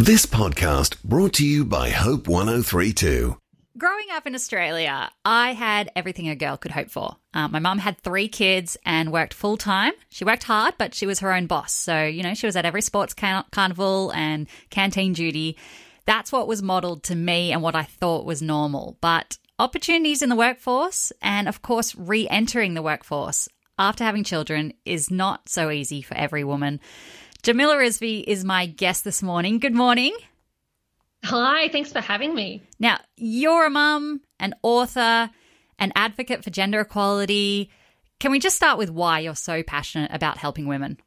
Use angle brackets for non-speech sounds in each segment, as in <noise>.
This podcast brought to you by Hope 1032. Growing up in Australia, I had everything a girl could hope for. Uh, my mum had three kids and worked full time. She worked hard, but she was her own boss. So, you know, she was at every sports car- carnival and canteen duty. That's what was modeled to me and what I thought was normal. But opportunities in the workforce and, of course, re entering the workforce after having children is not so easy for every woman. Jamila Rizvi is my guest this morning. Good morning. Hi, thanks for having me. Now, you're a mum, an author, an advocate for gender equality. Can we just start with why you're so passionate about helping women?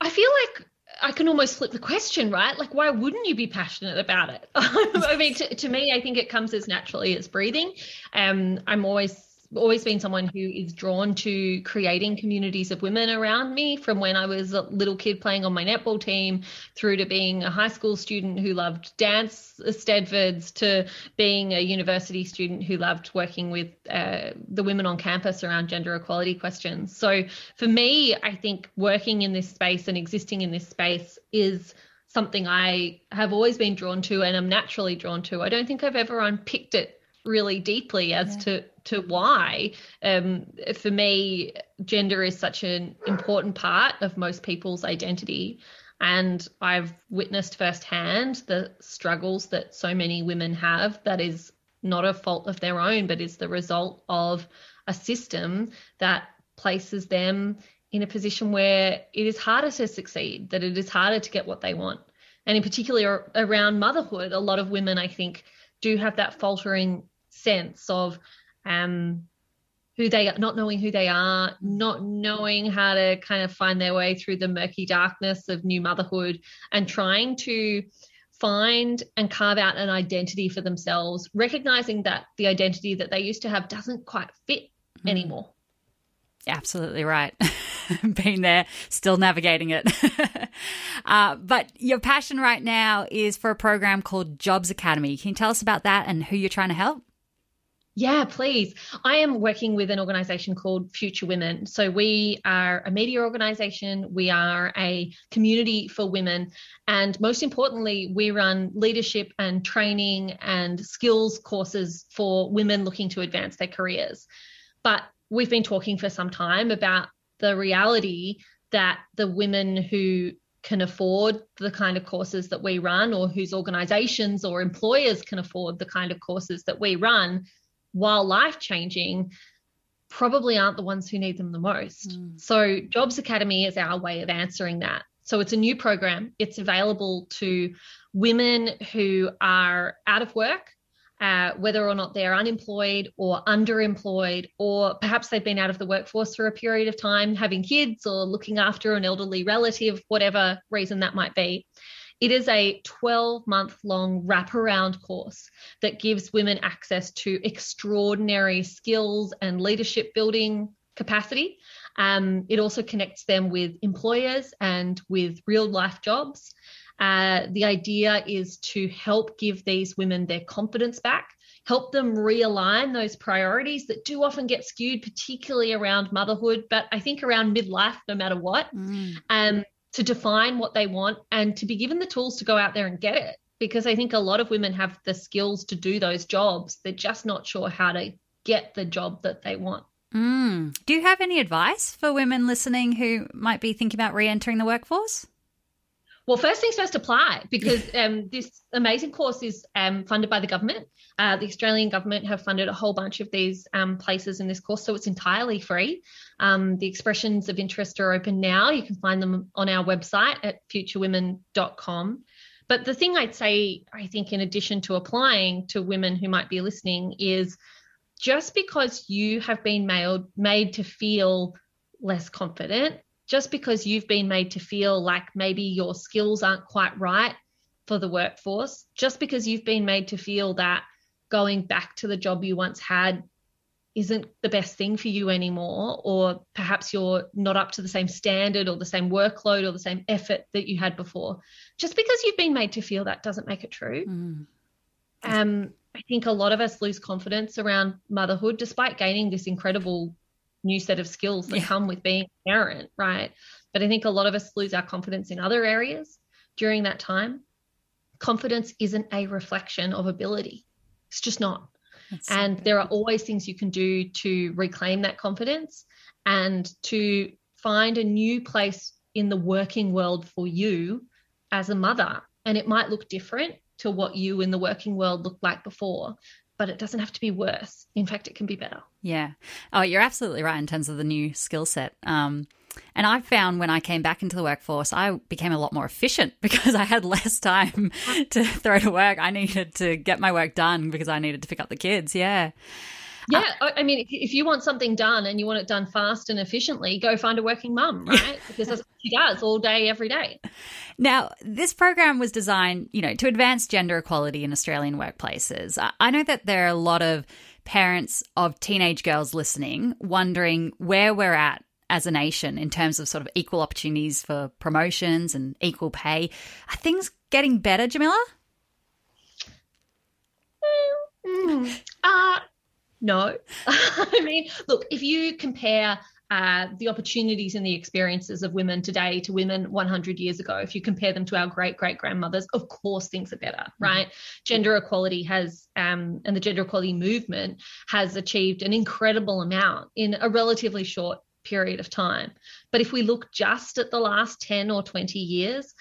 I feel like I can almost flip the question, right? Like, why wouldn't you be passionate about it? <laughs> I mean, to, to, me, I think it comes as naturally as breathing. Um, I'm always always been someone who is drawn to creating communities of women around me from when I was a little kid playing on my netball team through to being a high school student who loved dance eisteddfods to being a university student who loved working with uh, the women on campus around gender equality questions. So for me, I think working in this space and existing in this space is something I have always been drawn to and I'm naturally drawn to. I don't think I've ever unpicked it really deeply as yeah. to to why. Um, for me, gender is such an important part of most people's identity. And I've witnessed firsthand the struggles that so many women have that is not a fault of their own, but is the result of a system that places them in a position where it is harder to succeed, that it is harder to get what they want. And in particular, around motherhood, a lot of women, I think, do have that faltering sense of um, who they are, not knowing who they are, not knowing how to kind of find their way through the murky darkness of new motherhood, and trying to find and carve out an identity for themselves, recognizing that the identity that they used to have doesn't quite fit mm. anymore. Absolutely right. <laughs> Being there, still navigating it. <laughs> uh, but your passion right now is for a program called Jobs Academy. Can you tell us about that and who you're trying to help? Yeah, please. I am working with an organization called Future Women. So, we are a media organization, we are a community for women, and most importantly, we run leadership and training and skills courses for women looking to advance their careers. But we've been talking for some time about the reality that the women who can afford the kind of courses that we run, or whose organizations or employers can afford the kind of courses that we run, while life changing, probably aren't the ones who need them the most. Mm. So, Jobs Academy is our way of answering that. So, it's a new program, it's available to women who are out of work. Uh, whether or not they're unemployed or underemployed, or perhaps they've been out of the workforce for a period of time, having kids or looking after an elderly relative, whatever reason that might be. It is a 12 month long wraparound course that gives women access to extraordinary skills and leadership building capacity. Um, it also connects them with employers and with real life jobs. Uh, the idea is to help give these women their confidence back, help them realign those priorities that do often get skewed, particularly around motherhood, but I think around midlife, no matter what. Mm. Um, to define what they want and to be given the tools to go out there and get it. Because I think a lot of women have the skills to do those jobs. They're just not sure how to get the job that they want. Mm. Do you have any advice for women listening who might be thinking about re entering the workforce? Well, first things first, apply because <laughs> um, this amazing course is um, funded by the government. Uh, the Australian government have funded a whole bunch of these um, places in this course, so it's entirely free. Um, the expressions of interest are open now. You can find them on our website at futurewomen.com. But the thing I'd say, I think, in addition to applying to women who might be listening, is just because you have been made, made to feel less confident just because you've been made to feel like maybe your skills aren't quite right for the workforce, just because you've been made to feel that going back to the job you once had isn't the best thing for you anymore, or perhaps you're not up to the same standard or the same workload or the same effort that you had before. Just because you've been made to feel that doesn't make it true. Mm. Um, I think a lot of us lose confidence around motherhood, despite gaining this incredible new set of skills that yeah. come with being a parent, right? But I think a lot of us lose our confidence in other areas during that time. confidence isn't a reflection of ability. It's just not. That's and so there are always things you can do to reclaim that confidence and to find a new place in the working world for you as a mother. And it might look different to what you in the working world looked like before, but it doesn't have to be worse. In fact, it can be better. Yeah. Oh, you're absolutely right in terms of the new skill set. Um, and I found when I came back into the workforce, I became a lot more efficient <laughs> because I had less time <laughs> to throw to work. I needed to get my work done because I needed to pick up the kids. Yeah. Yeah, uh, I mean, if you want something done and you want it done fast and efficiently, go find a working mum, right? <laughs> because that's what she does all day, every day. Now, this program was designed, you know, to advance gender equality in Australian workplaces. I know that there are a lot of parents of teenage girls listening wondering where we're at as a nation in terms of sort of equal opportunities for promotions and equal pay. Are things getting better, Jamila? Mm, uh, no. <laughs> I mean, look, if you compare uh, the opportunities and the experiences of women today to women 100 years ago, if you compare them to our great great grandmothers, of course things are better, mm-hmm. right? Gender equality has, um, and the gender equality movement has achieved an incredible amount in a relatively short period of time. But if we look just at the last 10 or 20 years,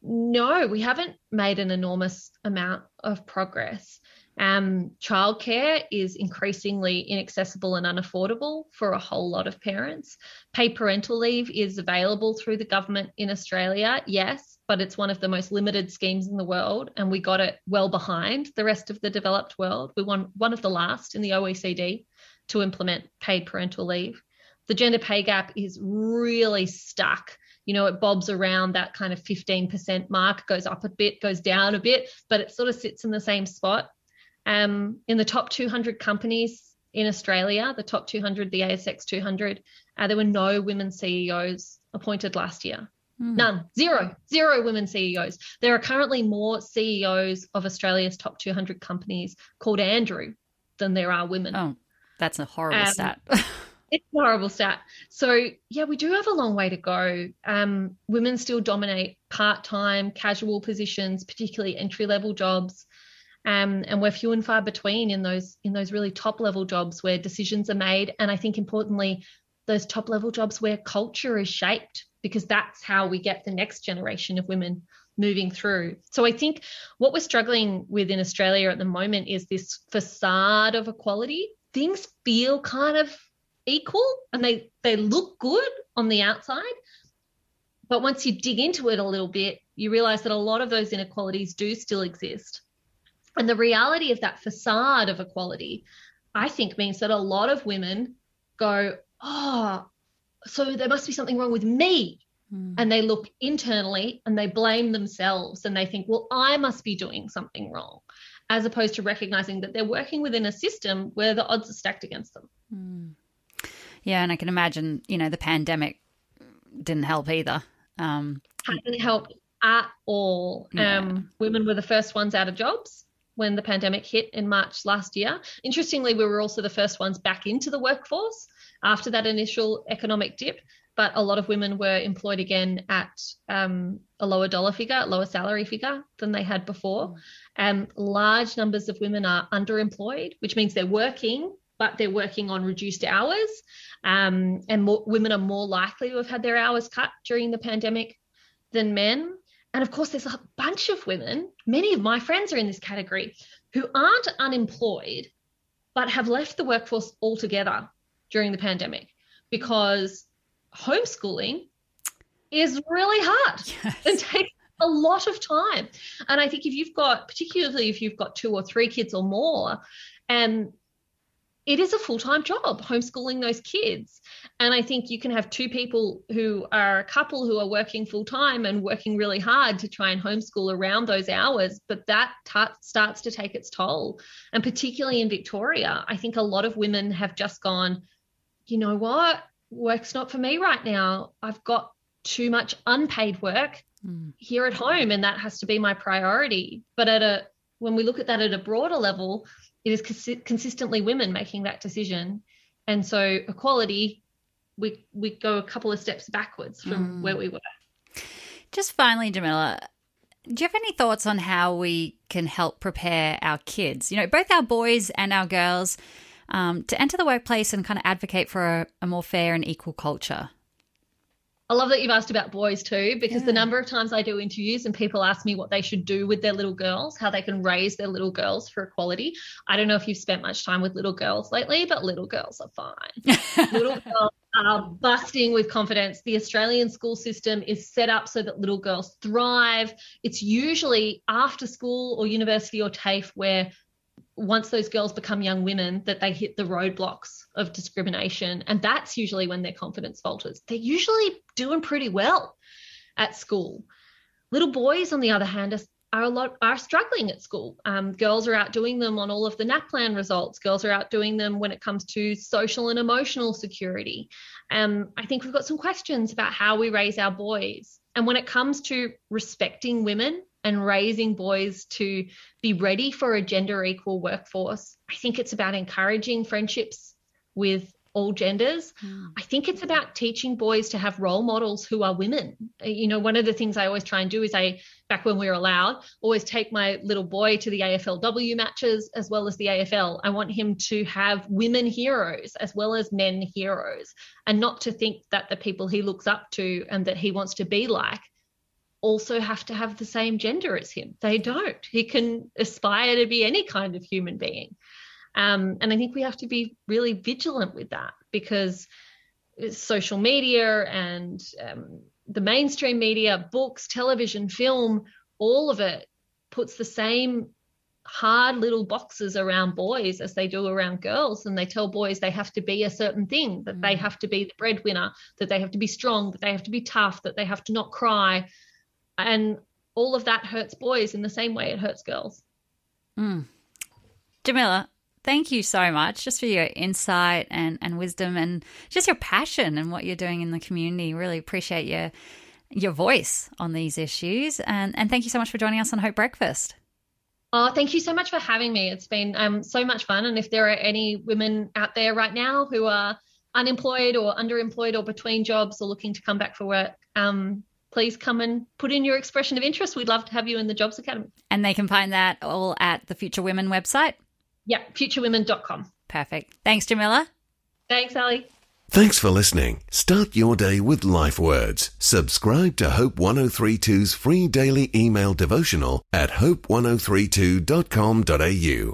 no, we haven't made an enormous amount of progress. Um, childcare is increasingly inaccessible and unaffordable for a whole lot of parents. Paid parental leave is available through the government in Australia, yes, but it's one of the most limited schemes in the world, and we got it well behind the rest of the developed world. We won one of the last in the OECD to implement paid parental leave. The gender pay gap is really stuck you know, it bobs around that kind of 15% mark, goes up a bit, goes down a bit, but it sort of sits in the same spot. Um, in the top 200 companies in Australia, the top 200, the ASX 200, uh, there were no women CEOs appointed last year. Mm. None, zero, zero women CEOs. There are currently more CEOs of Australia's top 200 companies called Andrew than there are women. Oh, that's a horrible um, stat. <laughs> it's a horrible stat. So, yeah, we do have a long way to go. Um, women still dominate part time, casual positions, particularly entry level jobs. Um, and we're few and far between in those in those really top level jobs where decisions are made. And i think importantly those top level jobs where culture is shaped because that's how we get the next generation of women moving through. So i think what we're struggling with in australia at the moment is this facade of equality. Things feel kind of equal and they they look good on the outside. But once you dig into it a little bit you realize that a lot of those inequalities do still exist and the reality of that facade of equality, I think, means that a lot of women go, oh, so there must be something wrong with me. Mm. And they look internally and they blame themselves and they think, well, I must be doing something wrong, as opposed to recognizing that they're working within a system where the odds are stacked against them. Mm. Yeah, and I can imagine, you know, the pandemic didn't help either. Um, Hasn't helped at all. Yeah. Um, women were the first ones out of jobs when the pandemic hit in March last year. Interestingly, we were also the first ones back into the workforce after that initial economic dip, but a lot of women were employed again at um, a lower dollar figure, lower salary figure than they had before. And um, large numbers of women are underemployed, which means they're working, but they're working on reduced hours. Um, and more, women are more likely to have had their hours cut during the pandemic than men. And of course, there's a bunch of women, many of my friends are in this category, who aren't unemployed, but have left the workforce altogether during the pandemic because homeschooling is really hard yes. and takes a lot of time. And I think if you've got, particularly if you've got two or three kids or more, and it is a full time job homeschooling those kids. And I think you can have two people who are a couple who are working full time and working really hard to try and homeschool around those hours, but that t- starts to take its toll. And particularly in Victoria, I think a lot of women have just gone, you know what? Work's not for me right now. I've got too much unpaid work mm. here at home, and that has to be my priority. But at a when we look at that at a broader level, it is cons- consistently women making that decision. And so equality, we we go a couple of steps backwards from mm. where we were. Just finally, Jamila, Do you have any thoughts on how we can help prepare our kids, you know, both our boys and our girls, um, to enter the workplace and kind of advocate for a, a more fair and equal culture? I love that you've asked about boys too, because yeah. the number of times I do interviews and people ask me what they should do with their little girls, how they can raise their little girls for equality. I don't know if you've spent much time with little girls lately, but little girls are fine. <laughs> little girls are busting with confidence. The Australian school system is set up so that little girls thrive. It's usually after school or university or TAFE where once those girls become young women that they hit the roadblocks of discrimination. And that's usually when their confidence falters. They're usually doing pretty well at school. Little boys on the other hand are, are a lot are struggling at school. Um, girls are outdoing them on all of the NAPLAN results. Girls are outdoing them when it comes to social and emotional security. Um, i think we've got some questions about how we raise our boys. And when it comes to respecting women and raising boys to be ready for a gender equal workforce. I think it's about encouraging friendships with all genders. Mm. I think it's about teaching boys to have role models who are women. You know, one of the things I always try and do is I, back when we were allowed, always take my little boy to the AFLW matches as well as the AFL. I want him to have women heroes as well as men heroes and not to think that the people he looks up to and that he wants to be like also have to have the same gender as him. They don't. He can aspire to be any kind of human being. Um, and I think we have to be really vigilant with that because social media and um, the mainstream media, books, television, film, all of it puts the same hard little boxes around boys as they do around girls and they tell boys they have to be a certain thing that mm. they have to be the breadwinner that they have to be strong that they have to be tough that they have to not cry and all of that hurts boys in the same way it hurts girls. Mm. Jamila, thank you so much just for your insight and, and wisdom and just your passion and what you're doing in the community. Really appreciate your your voice on these issues. And, and thank you so much for joining us on Hope Breakfast. Oh, thank you so much for having me. It's been um, so much fun. And if there are any women out there right now who are unemployed or underemployed or between jobs or looking to come back for work, um, please come and put in your expression of interest. We'd love to have you in the Jobs Academy. And they can find that all at the Future Women website? Yeah, futurewomen.com. Perfect. Thanks, Jamila. Thanks, Ali. Thanks for listening. Start your day with life words. Subscribe to Hope 1032's free daily email devotional at hope1032.com.au.